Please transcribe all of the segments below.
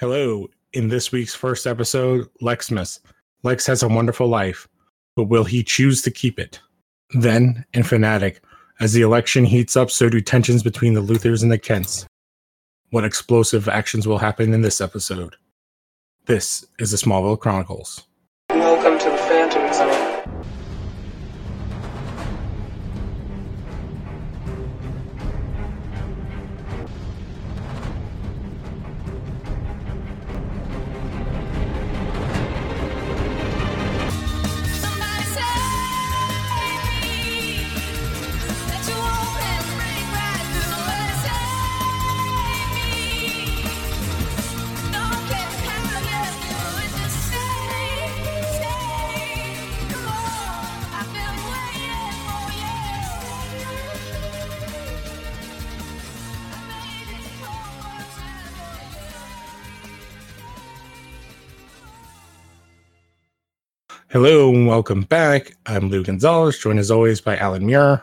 Hello. In this week's first episode, Lexmas. Lex has a wonderful life, but will he choose to keep it? Then, in Fanatic, as the election heats up, so do tensions between the Luthors and the Kents. What explosive actions will happen in this episode? This is the Smallville Chronicles. Welcome to the Phantom Zone. Welcome back. I'm Lou Gonzalez, joined as always by Alan Muir.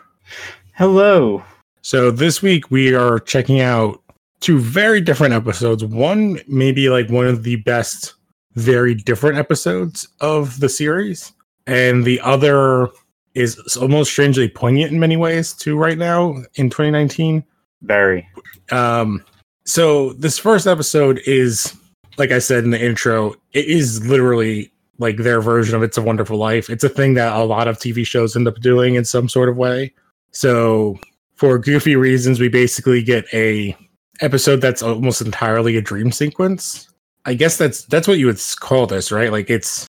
Hello. So this week we are checking out two very different episodes. One maybe like one of the best very different episodes of the series, and the other is almost strangely poignant in many ways too right now in 2019. Very. Um so this first episode is like I said in the intro, it is literally like their version of It's a Wonderful Life. It's a thing that a lot of TV shows end up doing in some sort of way. So for goofy reasons, we basically get a episode that's almost entirely a dream sequence. I guess that's that's what you would call this, right? Like it's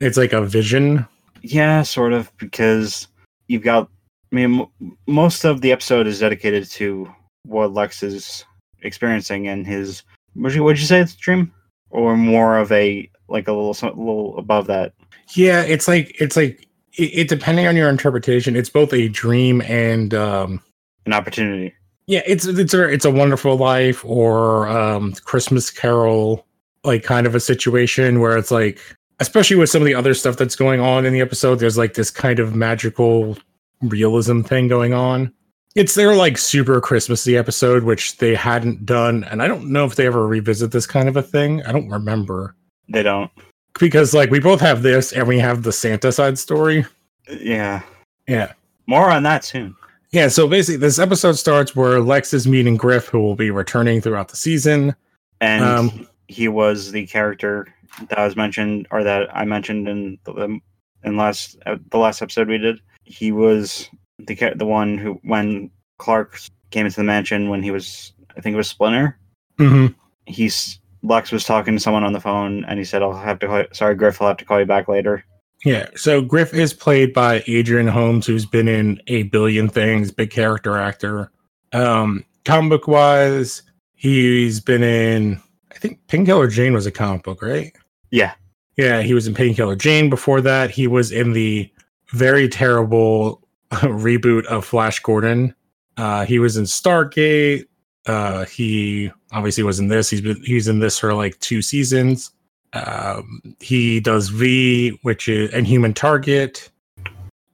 it's like a vision. Yeah, sort of, because you've got. I mean, m- most of the episode is dedicated to what Lex is experiencing and his. Would you, would you say it's a dream, or more of a like a little a little above that? Yeah, it's like it's like it, it depending on your interpretation, it's both a dream and um An opportunity. yeah, it's it's a it's a wonderful life or um Christmas Carol like kind of a situation where it's like especially with some of the other stuff that's going on in the episode there's like this kind of magical realism thing going on. It's their like super Christmassy episode which they hadn't done and I don't know if they ever revisit this kind of a thing. I don't remember They don't. because like we both have this and we have the Santa side story. Yeah. Yeah. More on that soon. Yeah, so basically this episode starts where Lex is meeting Griff who will be returning throughout the season. And Um, he was the character that was mentioned, or that I mentioned in the in last uh, the last episode we did. He was the the one who when Clark came into the mansion when he was I think it was Splinter. Mhm. He's Lex was talking to someone on the phone, and he said, "I'll have to call you, sorry, Griff. I'll have to call you back later." Yeah, so Griff is played by Adrian Holmes, who's been in a billion things, big character actor. Um, comic book wise, he's been in, I think Painkiller Jane was a comic book, right? Yeah. Yeah, he was in Painkiller Jane before that. He was in the very terrible reboot of Flash Gordon. Uh, he was in Stargate. Uh, he obviously was in this. He's been he's in this for like two seasons. Um, he does V, which is and Human Target,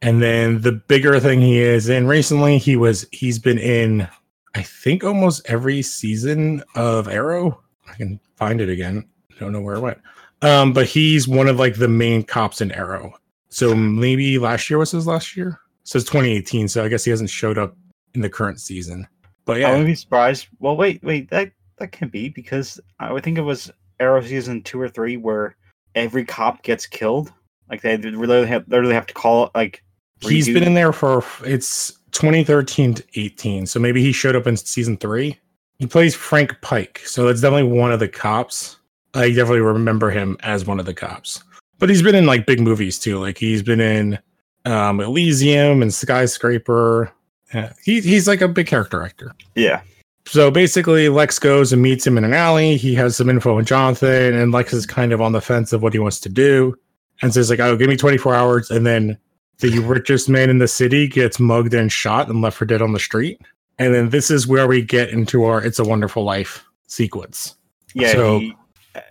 and then the bigger thing he is in recently, he was he's been in, I think almost every season of Arrow. I can find it again. Don't know where it went. Um, but he's one of like the main cops in Arrow. So maybe last year was his last year. So it's 2018. So I guess he hasn't showed up in the current season. But yeah, I wouldn't be surprised. Well, wait, wait, that that can be because I would think it was Arrow season two or three where every cop gets killed. Like they literally have literally have to call it like he's been in there for it's 2013 to 18. So maybe he showed up in season three. He plays Frank Pike, so that's definitely one of the cops. I definitely remember him as one of the cops. But he's been in like big movies too. Like he's been in um, Elysium and Skyscraper. Yeah, he, he's like a big character actor. Yeah. So basically, Lex goes and meets him in an alley. He has some info on Jonathan, and Lex is kind of on the fence of what he wants to do, and says like, "Oh, give me 24 hours." And then the richest man in the city gets mugged and shot and left for dead on the street. And then this is where we get into our "It's a Wonderful Life" sequence. Yeah. So- he,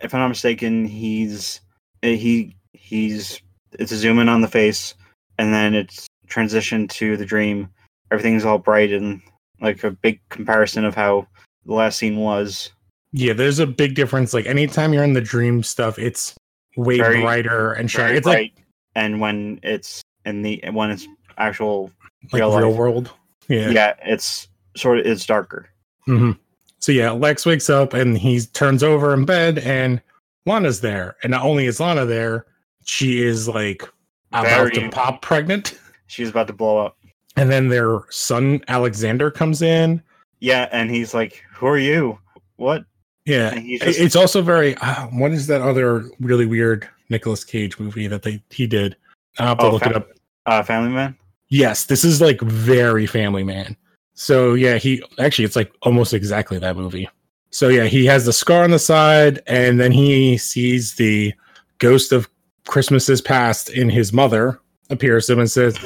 if I'm not mistaken, he's he he's it's a zoom in on the face, and then it's transitioned to the dream. Everything's all bright and like a big comparison of how the last scene was. Yeah, there's a big difference. Like anytime you're in the dream stuff, it's way Very- brighter and shiny. It's like and when it's in the when it's actual like real real, life. world. yeah. Yeah. it's sort of it's darker. hmm So yeah, Lex wakes up and he turns over in bed, and Lana's there. And not only is Lana there, she is like about to pop pregnant. She's about to blow up. And then their son Alexander comes in. Yeah, and he's like, "Who are you? What?" Yeah, And he's It- just it's also very. Uh, what is that other really weird Nicolas Cage movie that they he did? I'll have to Oh, look Fam- it up. uh, Family Man. Yes, this is like very Family Man. So yeah, he actually it's like almost exactly that movie. So yeah, he has the scar on the side, and then he sees the ghost of Christmases past in his mother appears to him and says,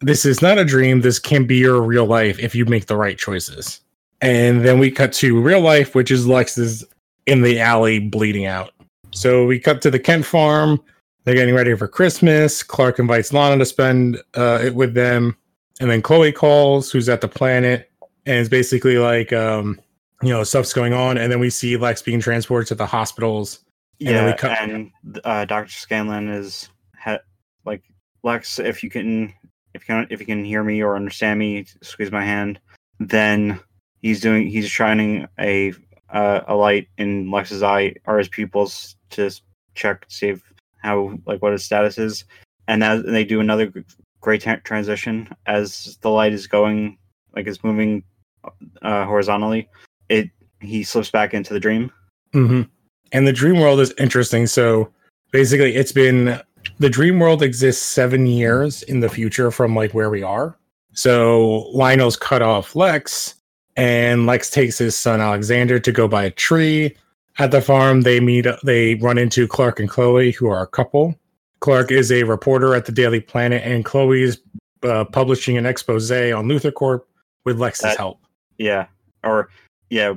"This is not a dream. This can be your real life if you make the right choices." And then we cut to real life, which is Lex's in the alley bleeding out. So we cut to the Kent farm. They're getting ready for Christmas. Clark invites Lana to spend uh, it with them. And then Chloe calls, who's at the planet, and it's basically like, um, you know, stuff's going on. And then we see Lex being transported to the hospitals. And Yeah, cut- and uh, Doctor Scanlan is ha- like Lex. If you can, if you can, if you can hear me or understand me, squeeze my hand. Then he's doing. He's shining a uh, a light in Lex's eye or his pupils to check to see if how like what his status is. And as and they do another great tra- transition as the light is going, like it's moving uh, horizontally. It he slips back into the dream. hmm And the dream world is interesting. So basically, it's been the dream world exists seven years in the future from like where we are. So Lionel's cut off Lex, and Lex takes his son Alexander to go buy a tree. At the farm, they meet. They run into Clark and Chloe, who are a couple. Clark is a reporter at the Daily Planet, and Chloe is uh, publishing an expose on Luthor Corp with Lex's That- help. Yeah, or yeah,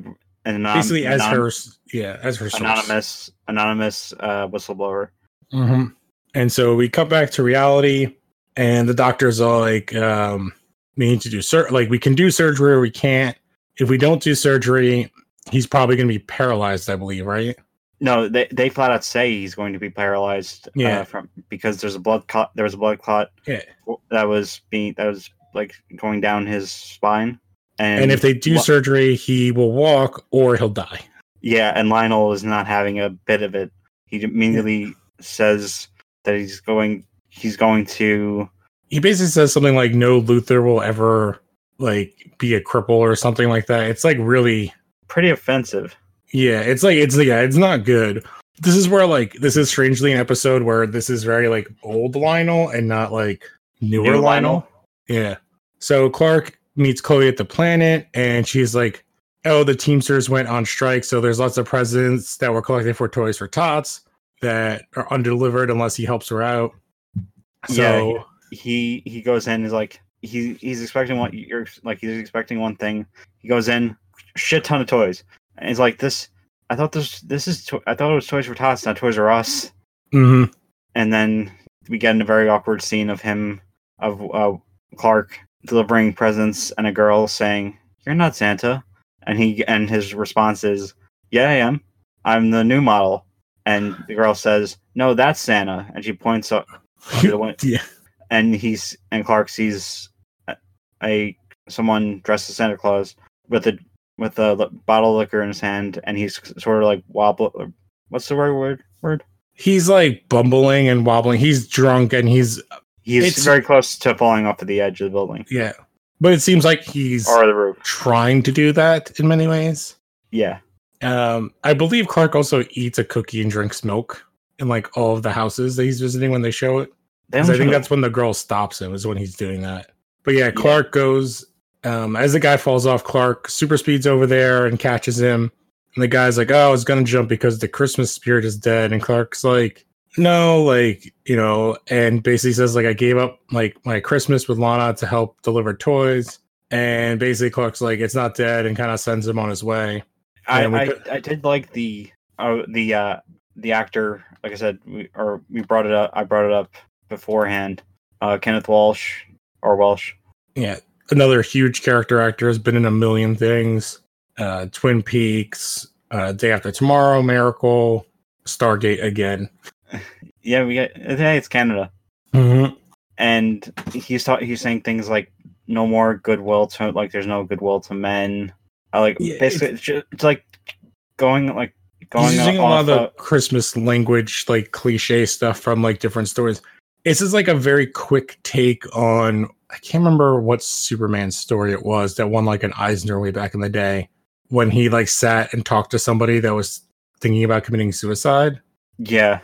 an anon- Basically, as her, yeah, as her source. anonymous anonymous uh, whistleblower. hmm And so we cut back to reality, and the doctors are like, um, "We need to do sur- like we can do surgery or we can't. If we don't do surgery, he's probably going to be paralyzed. I believe, right? No, they they flat out say he's going to be paralyzed. Yeah. uh, from because there's a blood clot. There was a blood clot Yeah. that was being that was like going down his spine. And, And, if they do Li- surgery, he will walk or he'll die. yeah, and Lionel is not having a bit of it. He immediately says that he's going. He's going to. He basically says something like, "No Luthor will ever like be a cripple or something like that." It's like really Pretty offensive. Yeah, it's like it's yeah, it's not good. This is where like this is strangely an episode where this is very like old Lionel and not like newer New Lionel. Lionel? Yeah. So Clark meets Chloe at the planet and she's like, Oh, the Teamsters went on strike, so there's lots of presents that were collected for Toys for Tots that are undelivered unless he helps her out. So he he goes in is like he he's expecting one you're like he's expecting one thing he goes in shit ton of toys and he's like this i thought this this is to- i thought it was toys for tots not toys r us mhm. and then we get in a very awkward scene of him of uh, clark delivering presents and a girl saying you're not santa and he and his response is yeah i am i'm the new model and the girl says no that's santa and she points up to the yeah. and he's and Clark sees a, a someone dressed as Santa Claus with a with a li- bottle of liquor in his hand, and he's sort of like wobble. What's the right word? Word? He's like bumbling and wobbling. He's drunk and he's He's It's- very close to falling off of the edge of the building yeah. But it seems like he's or the roof. trying to do that in many ways. Yeah, Um, I believe Clark also eats a cookie and drinks milk in like all of the houses that he's visiting when they show it. they 'Cause don't I think that's when the girl stops him is when he's doing that. But yeah, Clark goes um, as the guy falls off. Clark super speeds over there and catches him. And the guy's like, "Oh, I was gonna jump because the Christmas spirit is dead." And Clark's like, "No, like you know," and basically says like, "I gave up like my Christmas with Lana to help deliver toys." And basically, Clark's like, "It's not dead," and kind of sends him on his way. I, we I, I did like the uh, the uh, the actor. Like I said, we or we brought it up. I brought it up beforehand. Uh, Kenneth Walsh or Welsh. yeah, another huge character actor has been in a million things. Uh, Twin Peaks, uh, Day After Tomorrow, Miracle, Stargate again. Yeah, we. I think it's Canada, Mm-hmm. and he's ta- he's saying things like no more goodwill to like there's no goodwill to men. I like Yeah, basically it's, ju- it's like going like going He's using a lot of the Christmas language, like cliche stuff from like different stories. This is like a very quick take on. I can't remember what Superman story it was that won like an Eisner way back in the day when he like sat and talked to somebody that was thinking about committing suicide. yeah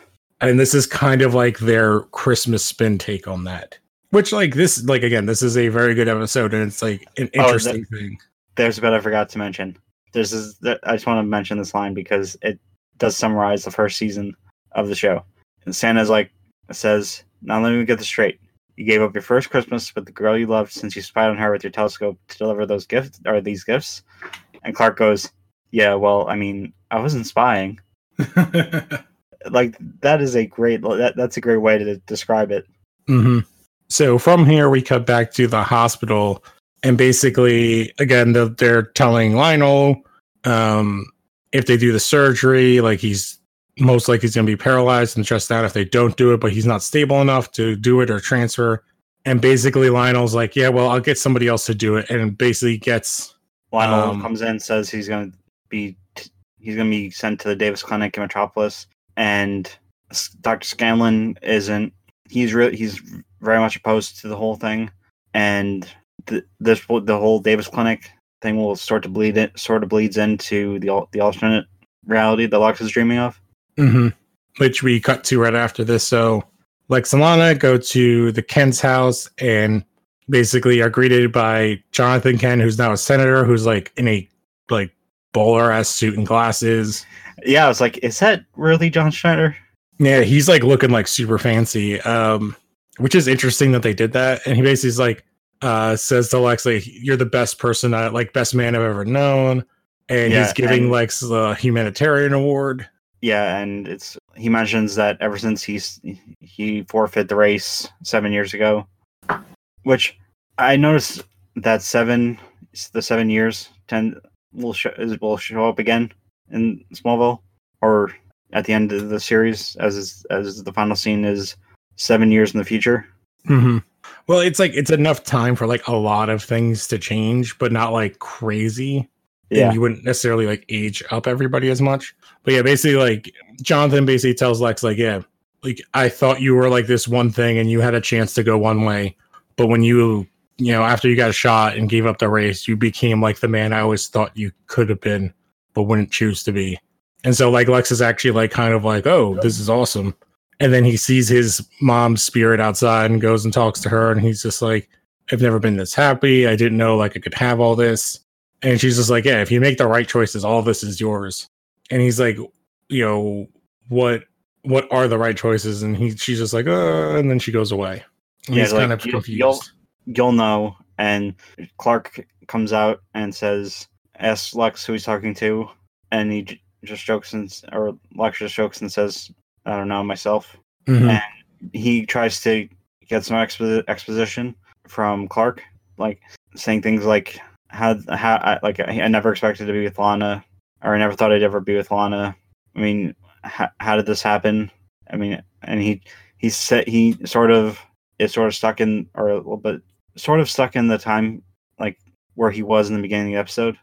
And this is kind of like their Christmas spin take on that. Which like this like again, this is a very good episode and it's like an Oh, interesting thing. there's a bit I forgot to mention. There's this, th- I just want to mention this line because it does summarize the first season of the show. And Santa's like says, "Now let me get this straight. You gave up your first Christmas with the girl you loved since you spied on her with your telescope to deliver those gifts or these gifts." And Clark goes, "Yeah, well, I mean, I wasn't spying." Like that is a great that, that's a great way to describe it. hmm So from here, we cut back to the hospital, and basically, again, they're, they're telling Lionel um, if they do the surgery, like he's most likely he's going to be paralyzed and stressed out if they don't do it, but he's not stable enough to do it or transfer. And basically, Lionel's like, "Yeah, well, I'll get somebody else to do it," and basically gets Lionel Um, comes in, says he's going to be he's going to be sent to the Davis Clinic in Metropolis, and Dr. Scanlon isn't. He's really he's very much opposed to the whole thing, and th- this the whole Davis Clinic thing will sort of bleed it sort of bleeds into the the alternate reality that Lex is dreaming of. hmm which we cut to right after this. So Lex and Lana go to the Kent's house and basically are greeted by Jonathan Kent, who's now a senator, who's like in a like bowler ass suit and glasses. Yeah, I was like, is that really John Schneider? Yeah, he's like looking like super fancy. Um, which is interesting that they did that. And he basically is like uh says to Lex like you're the best person I like best man I've ever known. And Yeah, he's giving and- Lex the humanitarian award. Yeah, and it's he mentions that ever since he's he forfeited the race seven years ago, which I noticed that seven the seven years ten will show will show up again in Smallville or at the end of the series as is, as the final scene is seven years in the future. hmm Well, it's like it's enough time for like a lot of things to change, but not like crazy. Yeah, And you wouldn't necessarily like age up everybody as much. But yeah, basically, like Jonathan basically tells Lex, like, yeah, like I thought you were like this one thing and you had a chance to go one way. But when you, you know, after you got shot and gave up the race, you became like the man I always thought you could have been, but wouldn't choose to be. And so, like, Lex is actually like kind of like, oh, this is awesome. And then he sees his mom's spirit outside and goes and talks to her. And he's just like, I've never been this happy. I didn't know like I could have all this. And she's just like, Yeah, if you make the right choices, all this is yours. And he's like, you know, what what are the right choices? And he she's just like, uh, and then she goes away. And Yeah, he's like, kind of confused. you'll- you'll know. And Clark comes out and says, asks Lex who he's talking to, and he j- just jokes and or Lex just jokes and says, I don't know myself. Mhm. he tries to get some expo- exposition from Clark, like saying things like how how I, like I, I never expected to be with Lana, or I never thought I'd ever be with Lana. I mean, how, how did this happen? I mean, and he he said he sort of is sort of stuck in or a little bit sort of stuck in the time like where he was in the beginning of the episode,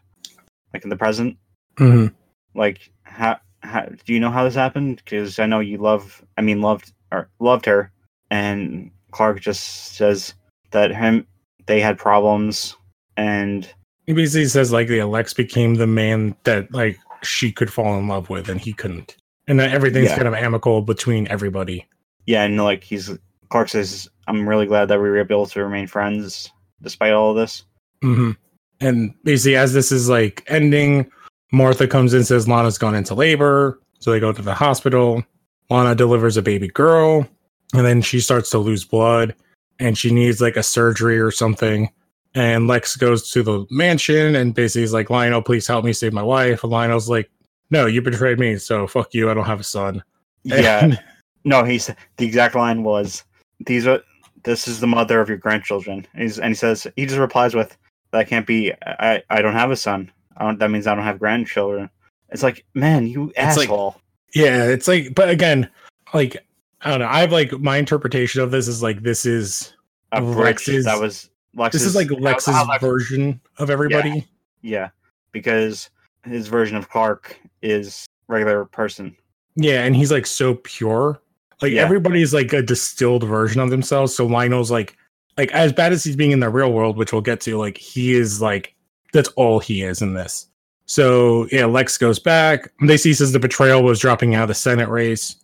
like in the present. Mhm. Like how how do you know how this happened? Because I know you love, I mean, loved or loved her, and Clark just says that him they had problems, and He basically says like the Alex became the man that like she could fall in love with and he couldn't. And that everything's Yeah. kind of amicable between everybody. yeah, and like he's Clark says, I'm really glad that we were able to remain friends despite all of this. hmm And basically, as this is like ending, Martha comes in, says Lana's gone into labor. So they go to the hospital. Lana delivers a baby girl, and then she starts to lose blood, and she needs like a surgery or something. And Lex goes to the mansion and basically is like, Lionel, please help me save my wife. And Lionel's like, No, you betrayed me, so fuck you. I don't have a son. Yeah, And- no, he's the exact line was, "These are this is the mother of your grandchildren." And, he's, and he says he just replies with, "That can't be. I I don't have a son. I don't, that means I don't have grandchildren." It's like, man, you It's like- asshole. Yeah, it's like, but again, like I don't know. I have like my interpretation of this is like this is a Lex's- that was Lex's, this is like Lex's how Lex- version of everybody. yeah, because his version of Clark is regular person. Yeah, and he's like so pure. Like Yeah. everybody's like a distilled version of themselves. So Lionel's like like as bad as he's being in the real world, which we'll get to, like he is like that's all he is in this. So yeah, Lex goes back. They see says the betrayal was dropping out of the Senate race.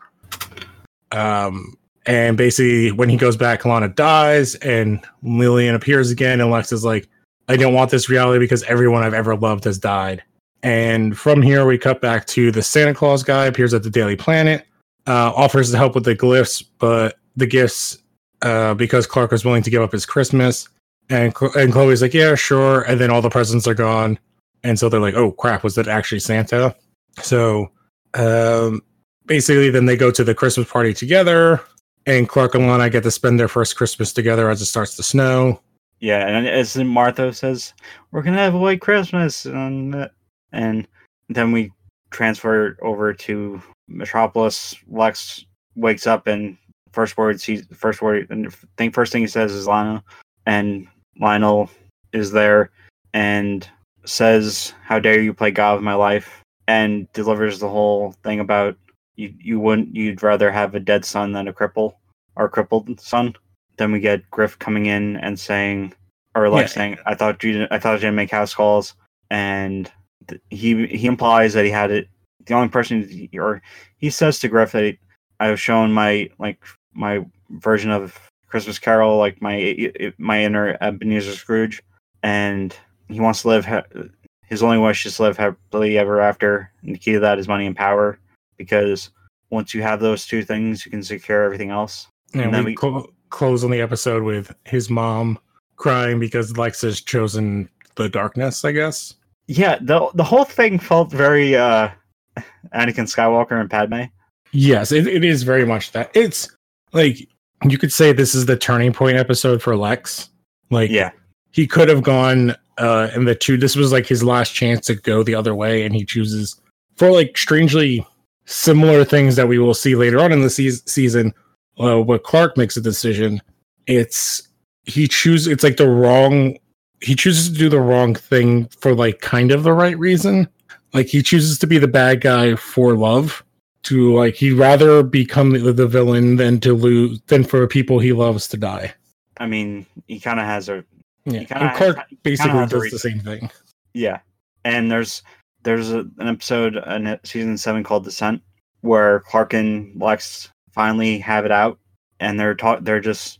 Um and basically when he goes back, Lana dies and Lillian appears again, and Lex is like, I don't want this reality because everyone I've ever loved has died. And from here, we cut back to the Santa Claus guy appears at the Daily Planet, uh, offers to help with the glyphs, but the gifts, uh, because Clark was willing to give up his Christmas. And, and Chloe's like, yeah, sure. And then all the presents are gone. And so they're like, oh, crap, was that actually Santa? So um, basically, then they go to the Christmas party together. And Clark and Lana get to spend their first Christmas together as it starts to snow. Yeah, and as Martha says, we're gonna have a white Christmas, and and then we transfer over to Metropolis. Lex wakes up and first words he first word and think first thing he says is Lionel, and Lionel is there and says, "How dare you play God with my life?" and delivers the whole thing about you you wouldn't you'd rather have a dead son than a cripple or crippled son. Then we get Griff coming in and saying, or like Yeah. saying, "I thought you didn't, I thought you didn't make house calls," and th- he he implies that he had it. The only person, he- or he says to Griff that he, I have shown my like my version of Christmas Carol, like my my inner Ebenezer Scrooge, and he wants to live. Ha- his only wish is to live happily ever after, and the key to that is money and power. Because once you have those two things, you can secure everything else. And, And then we, we- clo- close on the episode with his mom crying because Lex has chosen the darkness, I guess. Yeah, the the whole thing felt very uh Anakin Skywalker and Padme. Yes, it, it is very much that. It's like you could say this is the turning point episode for Lex. Like, Yeah, he could have gone uh in the two. This was like his last chance to go the other way, and he chooses for like strangely similar things that we will see later on in the seas season. Uh, Clark makes a decision, it's he chooses. It's like the wrong. He chooses to do the wrong thing for like kind of the right reason. Like he chooses to be the bad guy for love. To like he'd rather become the, the villain than to lose than for people he loves to die. I mean, he kind of has a Yeah, kinda and Clark he basically does the same thing. yeah, and there's there's a, an episode in season seven called Descent where Clark and Lex finally have it out, and they're talk they're just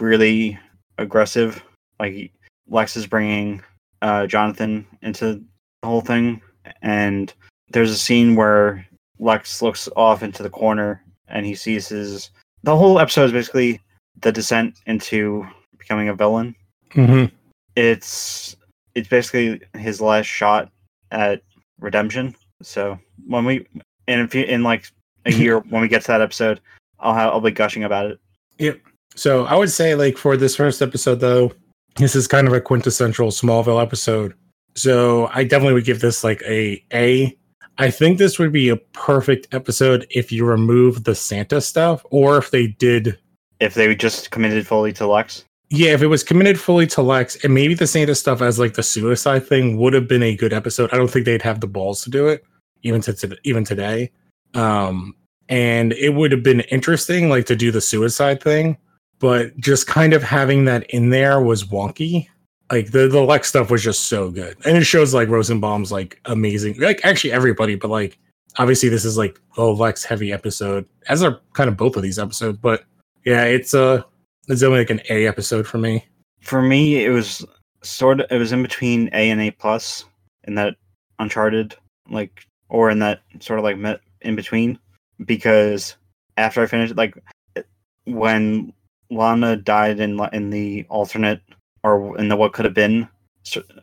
really aggressive. Like Lex is bringing uh, Jonathan into the whole thing, and there's a scene where Lex looks off into the corner and he sees his. The whole episode is basically the descent into becoming a villain. Mm-hmm. It's it's basically his last shot at redemption. So when we and if you, in like a year when we get to that episode, I'll have I'll be gushing about it. Yep. So I would say, like, for this first episode, though, this is kind of a quintessential Smallville episode. So I definitely would give this like a A. I think this would be a perfect episode if you remove the Santa stuff, or if they did. If they just committed fully to Lex, Yeah, if it was committed fully to Lex, and maybe the Santa stuff as like the suicide thing would have been a good episode. I don't think they'd have the balls to do it, even to, even today. Um, and it would have been interesting, like to do the suicide thing, but just kind of having that in there was wonky. Like the the Lex stuff was just so good, and it shows like Rosenbaum's like amazing. Like actually everybody, but like obviously this is like a Lex heavy episode, as are kind of both of these episodes. But yeah, it's uh it's only like an A episode for me. for me, it was sort of it was in between A and A plus in that Uncharted like or in that sort of like met in between because after I finished like when Lana died in in the alternate or in the what could have been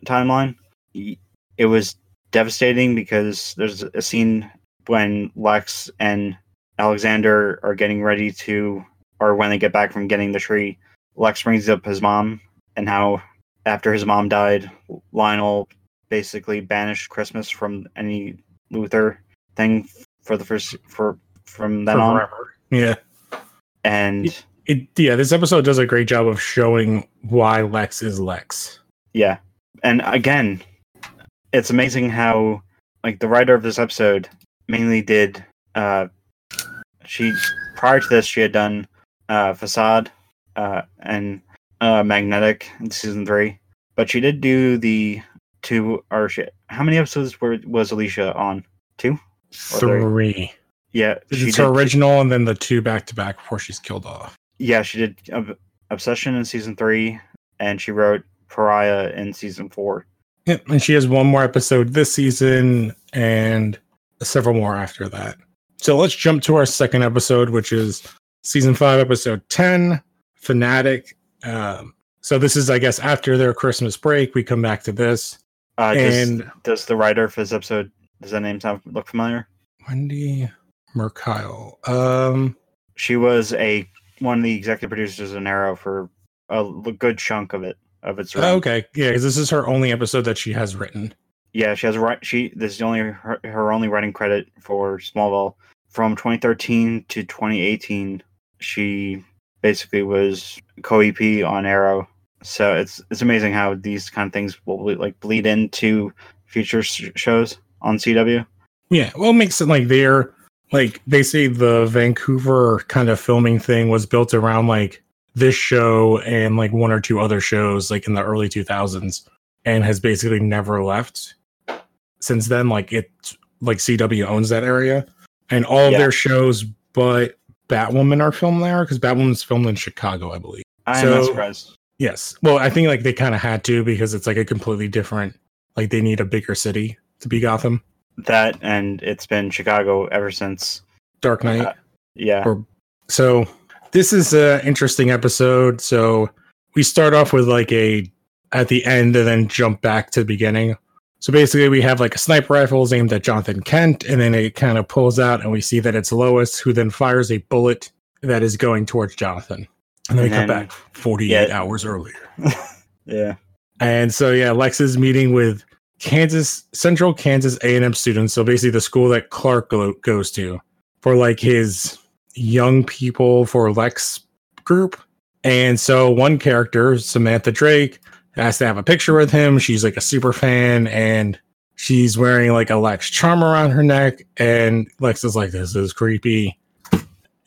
timeline, it was devastating because there's a scene when Lex and Alexander are getting ready to or when they get back from getting the tree Lex brings up his mom and how after his mom died, Lionel basically banished Christmas from any Luthor thing for the first for from then for on, forever. Yeah. and It, yeah, this episode does a great job of showing why Lex is Lex. yeah, and again, it's amazing how like the writer of this episode mainly did. uh She prior to this, she had done uh facade uh and uh magnetic in season three, but she did do the two or she, how many episodes were was Alicia on? Two. Three. Three. Yeah, she It's her original and then the two back to back before she's killed off. Yeah, she did Ob- Obsession in season three, and she wrote Pariah in season four. Yeah, and she has one more episode this season and several more after that. So let's jump to our second episode, which is season five, episode 10, Fanatic. Um, so this is, I guess, after their Christmas break. We come back to this. Uh, does, and does the writer for this episode does that name sound look familiar? Wendy Mericle. Um, She was a one of the executive producers in Arrow for a good chunk of it of its run. oh, okay. Yeah, 'cause this is her only episode that she has written. Yeah, she has right. She this is the only her, her only writing credit for Smallville from 2013 to 2018. She basically was co-EP on Arrow. So it's it's amazing how these kind of things will like bleed into future sh- shows on CW. Yeah, well, it makes it like they're like they say the Vancouver kind of filming thing was built around like this show and like one or two other shows like in the early 2000s and has basically never left since then. Like it, like CW owns that area and all of Yeah. their shows, but Batwoman are filmed there because Batwoman's filmed in Chicago, I believe. I'm not surprised. Yes. Well, I think like they kind of had to because it's like a completely different, like they need a bigger city to be Gotham. That and it's been Chicago ever since. Dark Knight. Uh, Yeah. Or- So this is an interesting episode. So we start off with like a at the end and then jump back to the beginning. So basically we have like a sniper rifle aimed at Jonathan Kent, and then it kind of pulls out and we see that it's Lois who then fires a bullet that is going towards Jonathan. And then we And come back 48 yeah. hours earlier. yeah. And so yeah, Lex is meeting with Kansas Central Kansas A&M students. So basically the school that Clark go- goes to for like his young people for Lex group. And so one character, Samantha Drake, has to have a picture with him. She's like a super fan and she's wearing like a Lex charm around her neck. And Lex is like, this is creepy.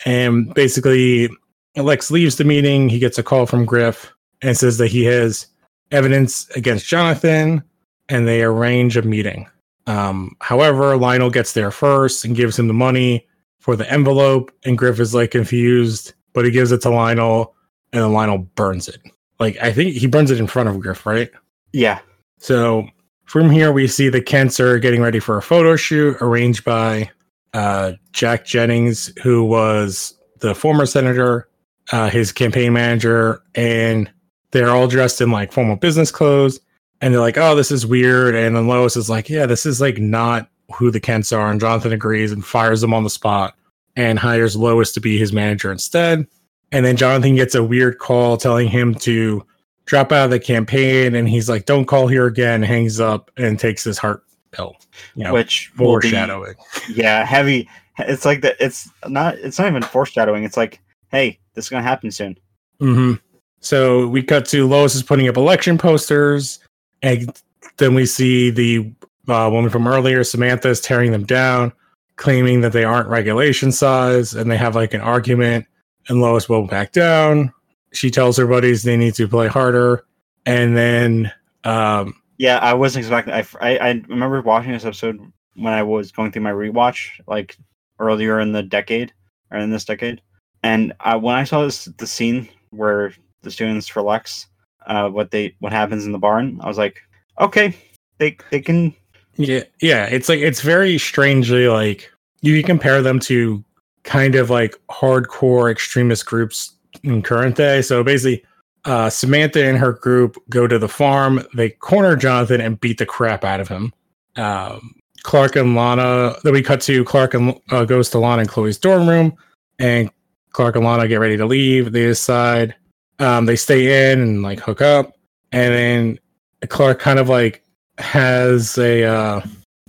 And basically, Lex leaves the meeting. He gets a call from Griff and says that he has evidence against Jonathan and they arrange a meeting. Um, however, Lionel gets there first and gives him the money for the envelope, and Griff is like confused, but he gives it to Lionel and then Lionel burns it. Like, I think he burns it in front of Griff, right? Yeah. So from here, we see the Kents are getting ready for a photo shoot arranged by uh, Jack Jennings, who was the former senator, uh, his campaign manager, and they're all dressed in like formal business clothes. And they're like, oh, this is weird. And then Lois is like, yeah, this is like not who the Kents are. And Jonathan agrees and fires them on the spot and hires Lois to be his manager instead. And then Jonathan gets a weird call telling him to drop out of the campaign and he's like don't call here again hangs up and takes his heart pill you know Which will be foreshadowing yeah heavy. It's like that. It's not. It's not even foreshadowing. It's like, hey, this is gonna happen soon. hmm so we cut to lois is putting up election posters and then we see the uh, woman from earlier samantha is tearing them down claiming that they aren't regulation size and they have like an argument. And lois will back down. She tells her buddies they need to play harder. And then um Yeah, I wasn't expecting. I, I I remember watching this episode when I was going through my rewatch, like earlier in the decade or in this decade, and I, when I saw this the scene where the students Lex, uh, what they what happens in the barn, I was like, okay, they they can Yeah, yeah. It's like it's very strangely like you compare them to kind of like hardcore extremist groups in current day. So basically, uh, Samantha and her group go to the farm. They corner Jonathan and beat the crap out of him. Um, Clark and Lana. Then we cut to Clark and uh, goes to Lana and Chloe's dorm room, and Clark and Lana get ready to leave. They decide um, they stay in and like hook up, and then Clark kind of like has a uh,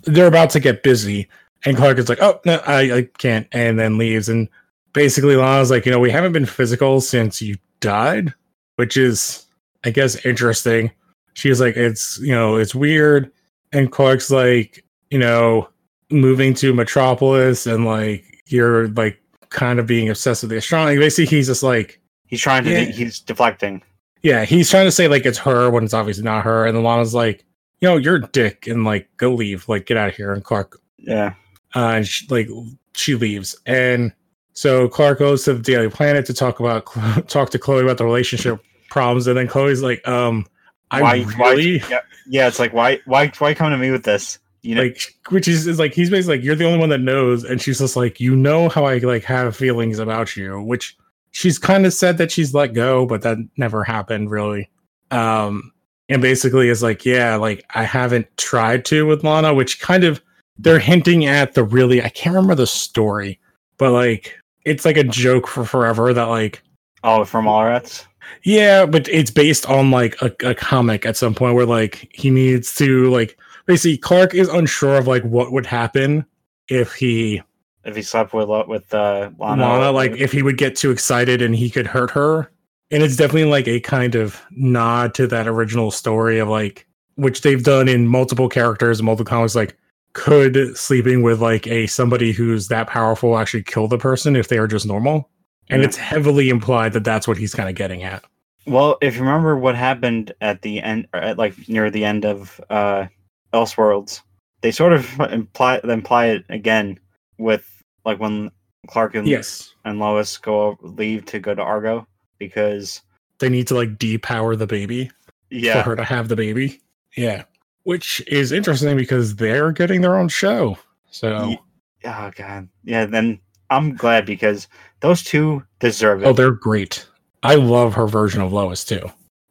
they're about to get busy, and Clark is like, "Oh no, I, I can't," and then leaves. And basically, Lana's like, "You know, we haven't been physical since you died," which is, I guess, interesting. She's like, "It's you know, it's weird," and Clark's like, "You know, moving to Metropolis and like you're like kind of being obsessed with the astronomy." Basically, he's just like. He's trying to. Yeah. He's deflecting. Yeah, he's trying to say like it's her when it's obviously not her, and then Lana's like, you know, you're a dick, and like go leave, like get out of here. And Clark, Yeah. uh, and she, like she leaves, and so Clark goes to the Daily Planet to talk about talk to Chloe about the relationship problems, and then Chloe's like, um, I why? really Why? Yeah, yeah. It's like why? Why? Why come to me with this? You know. like, which is, is like he's basically like you're the only one that knows, and she's just like, you know how I like have feelings about you, which she's kind of said that she's let go, but that never happened really. Um, and basically is like, yeah, like I haven't tried to with Lana, which kind of they're hinting at the really I can't remember the story, but like it's like a joke for forever that like oh, from All Allrats. yeah, but it's based on like a, a comic at some point where like he needs to like basically Clark is unsure of like what would happen if he If he slept with with uh, Lana, Lana, like if he would get too excited and he could hurt her. And it's definitely like a kind of nod to that original story of like which they've done in multiple characters, multiple comics, like could sleeping with like a somebody who's that powerful actually kill the person if they are just normal? And Yeah. it's heavily implied that that's what he's kind of getting at. Well, if you remember what happened at the end, at like near the end of uh, Elseworlds, they sort of imply imply it again with like when Clark and Yes. and Lois go leave to go to Argo because They need to like depower the baby yeah, for her to have the baby. Yeah. Which is interesting because they're getting their own show. So Ye- oh god, yeah. Then I'm glad because those two deserve it. Oh, they're great. I love her version of Lois too.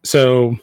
So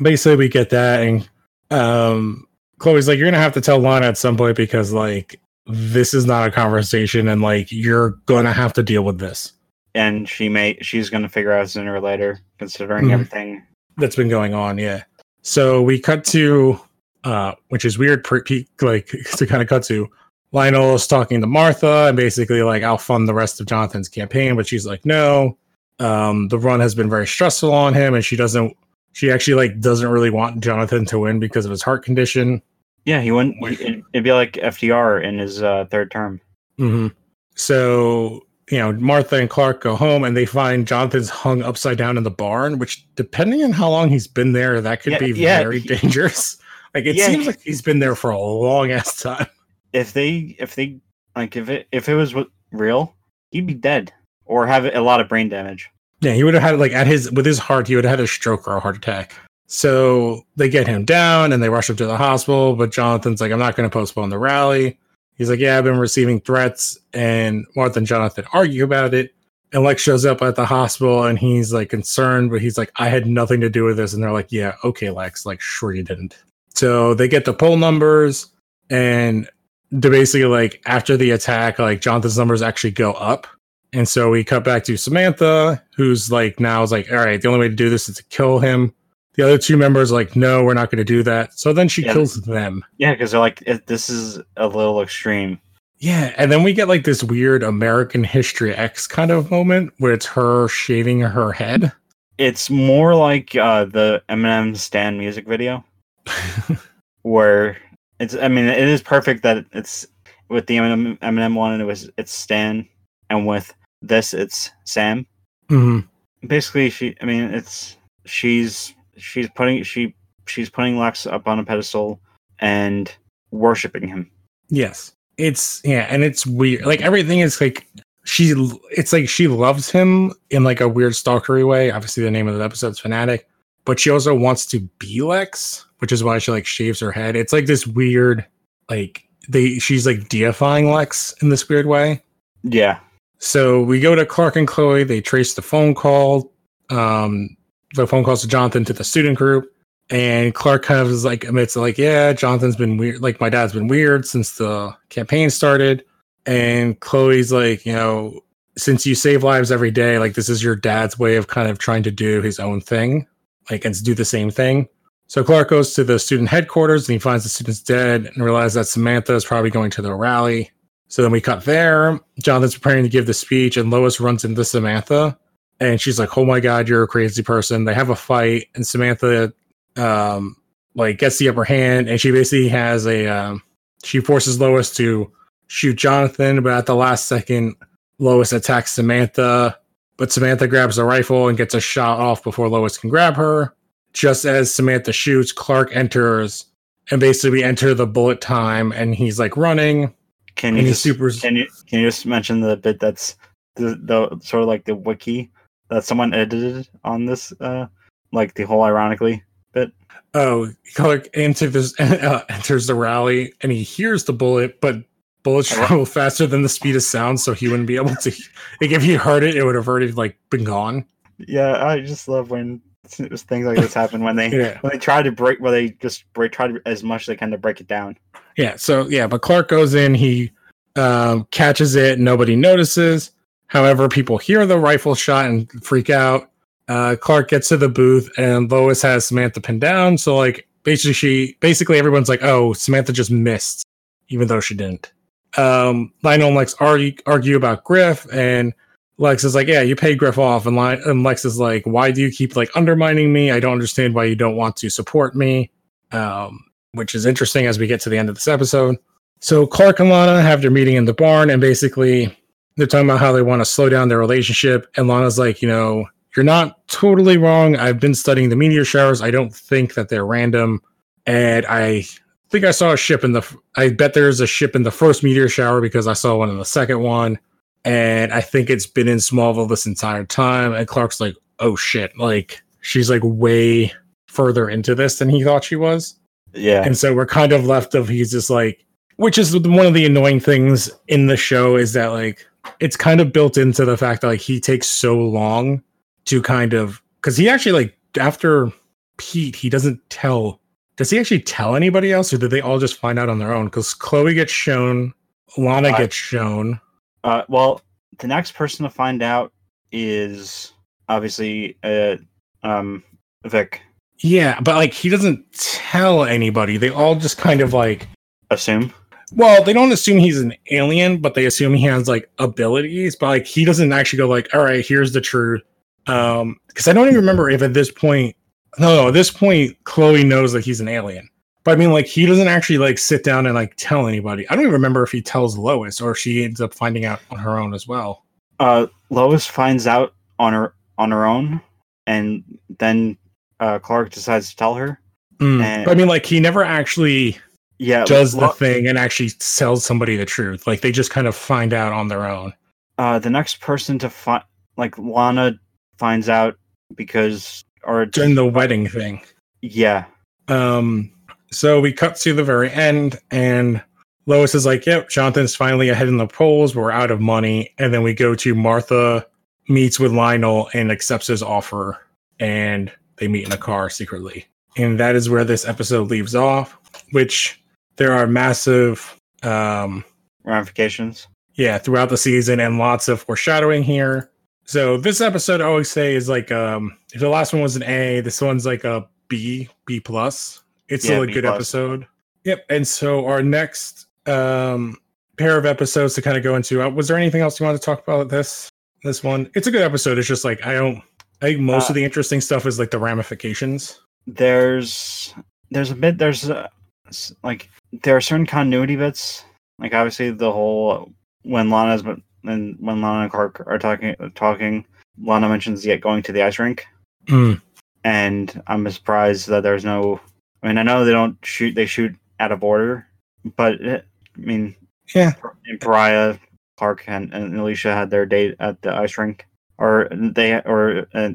basically, we get that, and um, Chloe's like, "You're gonna have to tell Lana at some point because like this is not a conversation, and like you're gonna have to deal with this and she may she's gonna figure out sooner or later, considering Mhm. everything. that's been going on." Yeah. So we cut to, uh, which is weird, per- pe- like to kind of cut to. Lionel's talking to Martha and basically like I'll fund the rest of Jonathan's campaign, but she's like, no. Um, the run has been very stressful on him, and she doesn't. She actually like doesn't really want Jonathan to win because of his heart condition. Yeah, he wouldn't. It'd, it'd be like FDR in his uh, third term. hmm So you know, Martha and Clark go home, and they find Jonathan's hung upside down in the barn. Which, depending on how long he's been there, that could Yeah, be yeah, very he- dangerous. Like it Yeah. seems like he's been there for a long ass time. If they, if they, like, if it, if it was real, he'd be dead or have a lot of brain damage. Yeah, he would have had like at his with his heart, he would have had a stroke or a heart attack. So they get him down and they rush him to the hospital, but Jonathan's like, I'm not going to postpone the rally. He's like, Yeah, I've been receiving threats, and Martha and Jonathan argue about it. And Lex shows up at the hospital and he's like concerned, but he's like, I had nothing to do with this. And they're like, Yeah, okay, Lex, like, sure you didn't. So they get the poll numbers and they're basically like after the attack, like Jonathan's numbers actually go up. And so we cut back to Samantha, who's like now is like, all right, the only way to do this is to kill him. The other two members are like, no, we're not going to do that. So then she Yeah. kills them. Yeah, because they're like, this is a little extreme. Yeah, and then we get like this weird American History X kind of moment where it's her shaving her head. It's more like uh, the Eminem Stan music video, where it's. I mean, it is perfect that it's with the Eminem, Eminem one, and it was it's Stan, and with this, it's Sam. Mhm. basically she i mean it's she's she's putting she she's putting lex up on a pedestal and worshiping him Yes, it's yeah, and it's weird. Like everything is like she. It's like she loves him in like a weird stalkery way. Obviously, the name of the episode's fanatic, but she also wants to be Lex, which is why she like shaves her head. It's like this weird, like they. She's like deifying Lex in this weird way. yeah So we go to Clark and Chloe. They trace the phone call. Um, the phone calls to Jonathan to the student group, and Clark kind of is like admits like, yeah, Jonathan's been weird. Like my dad's been weird since the campaign started. And Chloe's like, you know, since you save lives every day, like this is your dad's way of kind of trying to do his own thing, like and do the same thing. So Clark goes to the student headquarters and he finds the students dead and realizes that Samantha is probably going to the rally. So then we cut there. Jonathan's preparing to give the speech, and Lois runs into Samantha, and she's like, "Oh my god, you're a crazy person." They have a fight, and Samantha, um, like gets the upper hand, and she basically has a, um, she forces Lois to shoot Jonathan, but at the last second, Lois attacks Samantha, but Samantha grabs a rifle and gets a shot off before Lois can grab her. Just as Samantha shoots, Clark enters, and basically we enter the bullet time, and he's like running. Can you just supers- can you can you just mention the bit that's the, the sort of like the wiki that someone edited on this uh like the whole ironically bit? Oh, Clark enters, uh, enters the rally and he hears the bullet, but bullets travel faster than the speed of sound, so he wouldn't be able to. Like if he heard it, it would have already like been gone. Yeah, I just love when things like this happen when they Yeah, when they try to break where they just break try to as much as they can to break it down. yeah. So yeah, but Clark goes in, he um, catches it, nobody notices. However, people hear the rifle shot and freak out. Uh, Clark gets to the booth, and Lois has Samantha pinned down. So like basically, she basically everyone's like, "Oh, Samantha just missed," even though she didn't. Um, Lionel and Lex argue, argue about Griff, and Lex is like, "Yeah, you paid Griff off," and, Li- and Lex is like, "Why do you keep like undermining me? I don't understand why you don't want to support me." Um, which is interesting as we get to the end of this episode. So Clark and Lana have their meeting in the barn, and basically they're talking about how they want to slow down their relationship. And Lana's like, you know, you're not totally wrong. I've been studying the meteor showers. I don't think that they're random, and I think I saw a ship in the. I bet there's a ship in the first meteor shower because I saw one in the second one, and I think it's been in Smallville this entire time. And Clark's like, oh shit, like she's like way further into this than he thought she was. Yeah, And so we're kind of left of he's just like, which is one of the annoying things in the show is that like it's kind of built into the fact that like he takes so long to kind of because he actually like after Pete he doesn't tell. Does he actually tell anybody else, or did they all just find out on their own? Because Chloe gets shown, Lana I- gets shown. Uh, well, the next person to find out is obviously uh, um, Vic. Yeah, but like he doesn't tell anybody. They all just kind of like Assume. Well, they don't assume he's an alien, but they assume he has like abilities. But like he doesn't actually go like, "All right, here's the truth." Um, because I don't even remember if at this point, no, no, at this point, Chloe knows that he's an alien. But I mean, like he doesn't actually like sit down and like tell anybody. I don't even remember if he tells Lois or if she ends up finding out on her own as well. Uh, Lois finds out on her on her own, and then uh, Clark decides to tell her. Mm. And- But I mean, like he never actually Yeah, does the thing and actually tells somebody the truth. Like they just kind of find out on their own. uh, the next person to find, like Lana, finds out because or During the wedding thing. yeah, Um, so we cut to the very end, and Lois is like, "Yep, Jonathan's finally ahead in the polls. We're out of money." And then we go to Martha meets with Lionel and accepts his offer, and they meet in a car secretly. And that is where this episode leaves off. Which there are massive, um, ramifications. yeah, throughout the season, and lots of foreshadowing here. So this episode, I always say, is like, um, if the last one was an A, this one's like a B, B plus. It's Yeah, still a B good plus. episode. Yep. And so our next um pair of episodes to kind of go into. Uh, was there anything else you wanted to talk about this this one? It's a good episode. It's just like I don't. I think most Uh, of the interesting stuff is like the ramifications. There's there's a bit there's like there are certain continuity bits. Like obviously the whole when Lana's but and when Lana and Clark are talking talking, Lana mentions yet going to the ice rink, Mm. and I'm surprised that there's no. I mean, I know they don't shoot; they shoot out of order, but it, I mean, Yeah. in Pariah, Clark and, and Alicia had their date at the ice rink, or they or uh,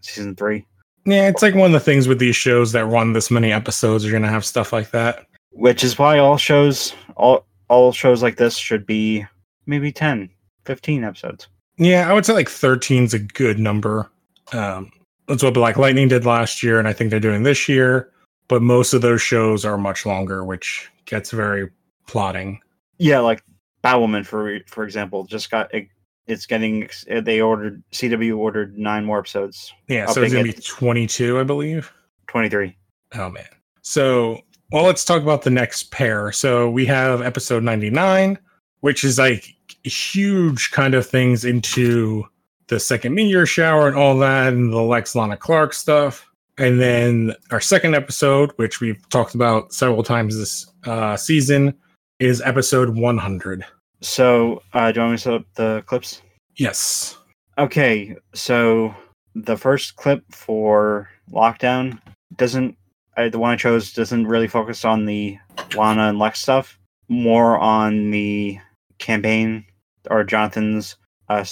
season three, Yeah, it's like one of the things with these shows that run this many episodes. You're gonna have stuff like that. which is why all shows all all shows like this should be maybe 10 15 episodes Yeah, I would say like 13 is a good number. Um, that's what Black Lightning did last year, and I think they're doing this year. But most of those shows are much longer, which gets very plotting. yeah like Batwoman for for example just got it, it's getting they ordered cw ordered nine more episodes Yeah, so it's gonna be 22, I believe. 23 Oh man. So, well, let's talk about the next pair. So we have episode 99, which is like huge kind of things into the second meteor shower and all that, and the Lex Lana Clark stuff. And then our second episode, which we've talked about several times this uh, season, is episode 100. So, uh, do you want me to set up the clips? Yes. Okay, so the first clip for Lockdown doesn't, uh, the one I chose doesn't really focus on the Lana and Lex stuff, more on the campaign or Jonathan's uh,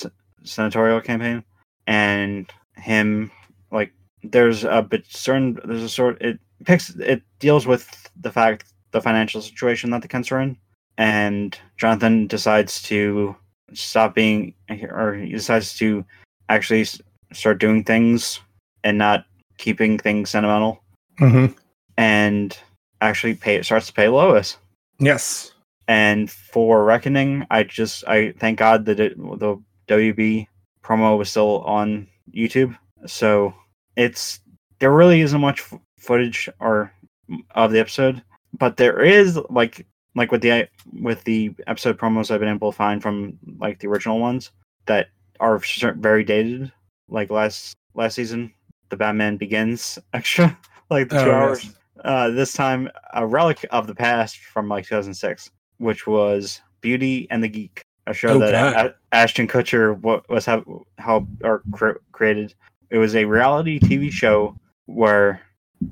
senatorial campaign and him like there's a bit certain there's a sort it picks it deals with the fact the financial situation that the Kents are in and Jonathan decides to stop being or he decides to actually start doing things and not keeping things sentimental Mm-hmm. and actually pay starts to pay Lois. Yes. And for Reckoning, I just I thank God that it, the WB promo was still on YouTube. So it's there really isn't much f- footage or of the episode, but there is like like with the with the episode promos I've been able to find from like the original ones that are very dated. Like last last season, the Batman Begins extra, like the two Oh, hours yes. uh, this time a relic of the past from like 2006, which was Beauty and the Geek, a show Oh, that A- Ashton Kutcher wa- was have helped or cre- created. It was a reality TV show where,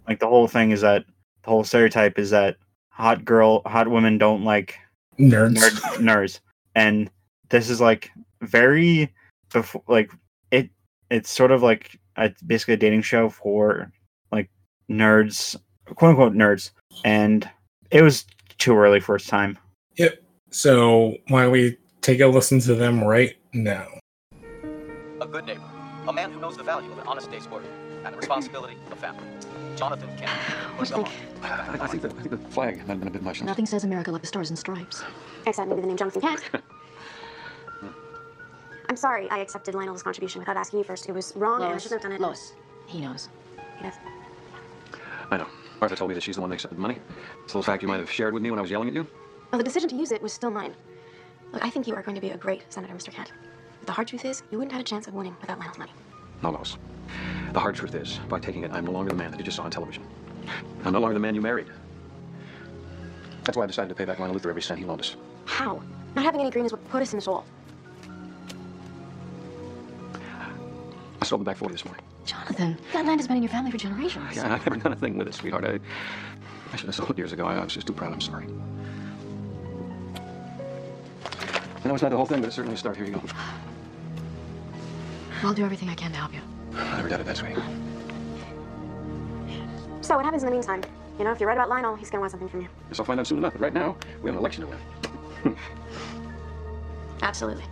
like, the whole thing is that the whole stereotype is that hot girl, hot women don't like Nerds. nerd, nerds, and this is like very before like it. It's sort of like a, basically a dating show for like nerds, quote unquote nerds, and it was too early for its time. Yep. So why don't we take a listen to them right now? A good neighbor. A man who knows the value of an honest day's work and the responsibility of family. Jonathan Kent. What do you think? I, I think the, I think the flag might have been a bit much. Nothing says America like the stars and stripes. Except maybe the name Jonathan Kent. I'm sorry I accepted Lionel's contribution without asking you first. It was wrong and I shouldn't have done it. Lois, he knows. Yes. I know. Martha told me that she's the one that accepted the money. It's a little fact you might have shared with me when I was yelling at you. Well, the decision to use it was still mine. Look, I think you are going to be a great senator, Mr. Kent. But the hard truth is, you wouldn't have a chance of winning without Lionel's money. No, Lois. The hard truth is, by taking it, I'm no longer the man that you just saw on television. I'm no longer the man you married. That's why I decided to pay back Lionel Luthor every cent he loaned us. How? Not having any green is what put us in this hole. I sold the back 40 this morning. Jonathan, that land has been in your family for generations. Yeah, I've never done a thing with it, sweetheart. I, I should have sold it years ago. I, I was just too proud. I'm sorry. I know it's not the whole thing, but it's certainly a start. Here you go. I'll do everything I can to help you. I never doubted that, sweet. So what happens in the meantime? You know, if you're right about Lionel, he's gonna want something from you. Yes, I'll find out soon enough. But right now, we have an election to win. Absolutely.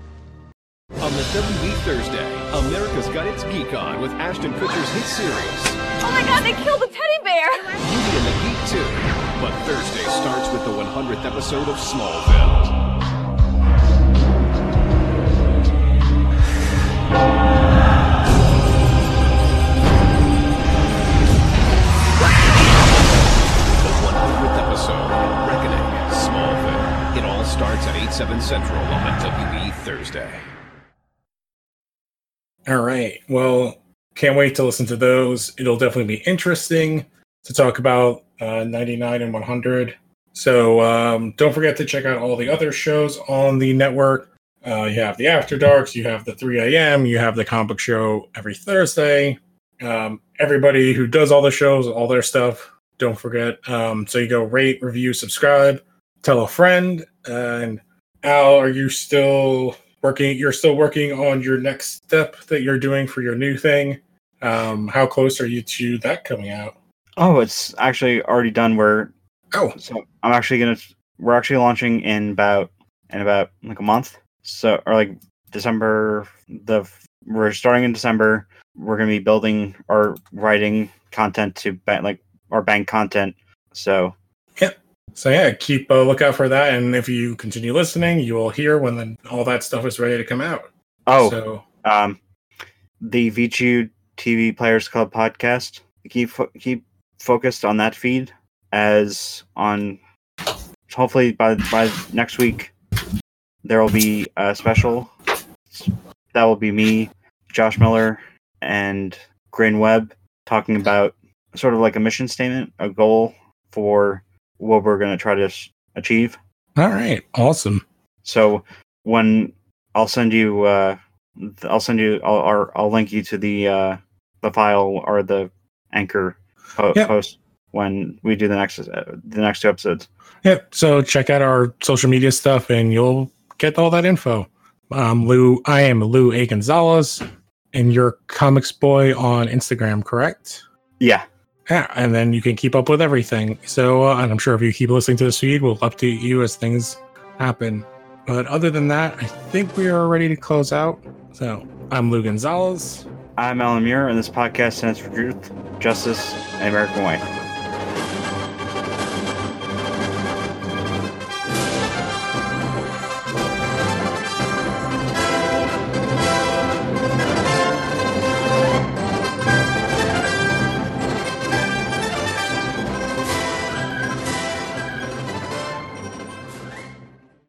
On the WB Thursday, America's Got Its Geek On with Ashton Kutcher's hit series. Oh my god, they killed the teddy bear! Beauty and the Geek too. But Thursday starts with the 100th episode of Smallville. 7 Central on WB Thursday. All right. Well, can't wait to listen to those. It'll definitely be interesting to talk about uh, 99 and 100. So um, don't forget to check out all the other shows on the network. Uh, you have the After Darks, you have the 3 a.m., you have the comic book show every Thursday. Um, everybody who does all the shows, all their stuff, don't forget. Um, so you go rate, review, subscribe, tell a friend. And Al, are you still working? You're still working on your next step that you're doing for your new thing. Um, how close are you to that coming out? Oh, it's actually already done. We're Oh, so I'm actually gonna we're actually launching in about in about like a month. So or like December the we're starting in December. We're gonna be building or writing content to bank like our bank content. So so yeah, keep a lookout for that. And if you continue listening, you will hear when the, all that stuff is ready to come out. oh so um the VCU TV Players Club podcast. Keep keep focused on that feed as on hopefully by by next week there will be a special that will be me, Josh Miller, and Grain Webb talking about sort of like a mission statement, a goal for what we're going to try to achieve. All right. Awesome. So when I'll send you, uh, I'll send you, I'll, or I'll link you to the uh, the file or the anchor po- Yep. post when we do the next uh, the next two episodes. Yep. So check out our social media stuff and you'll get all that info. Um, Lou, I am Lou A. Gonzalez and you're Comics Boy on Instagram, correct? Yeah, Yeah. And then you can keep up with everything. So, uh, and I'm sure if you keep listening to this feed, we'll update you as things happen. But other than that, I think we are ready to close out. So I'm Lou Gonzalez. I'm Alan Muir, and this podcast stands for truth, justice, and American way.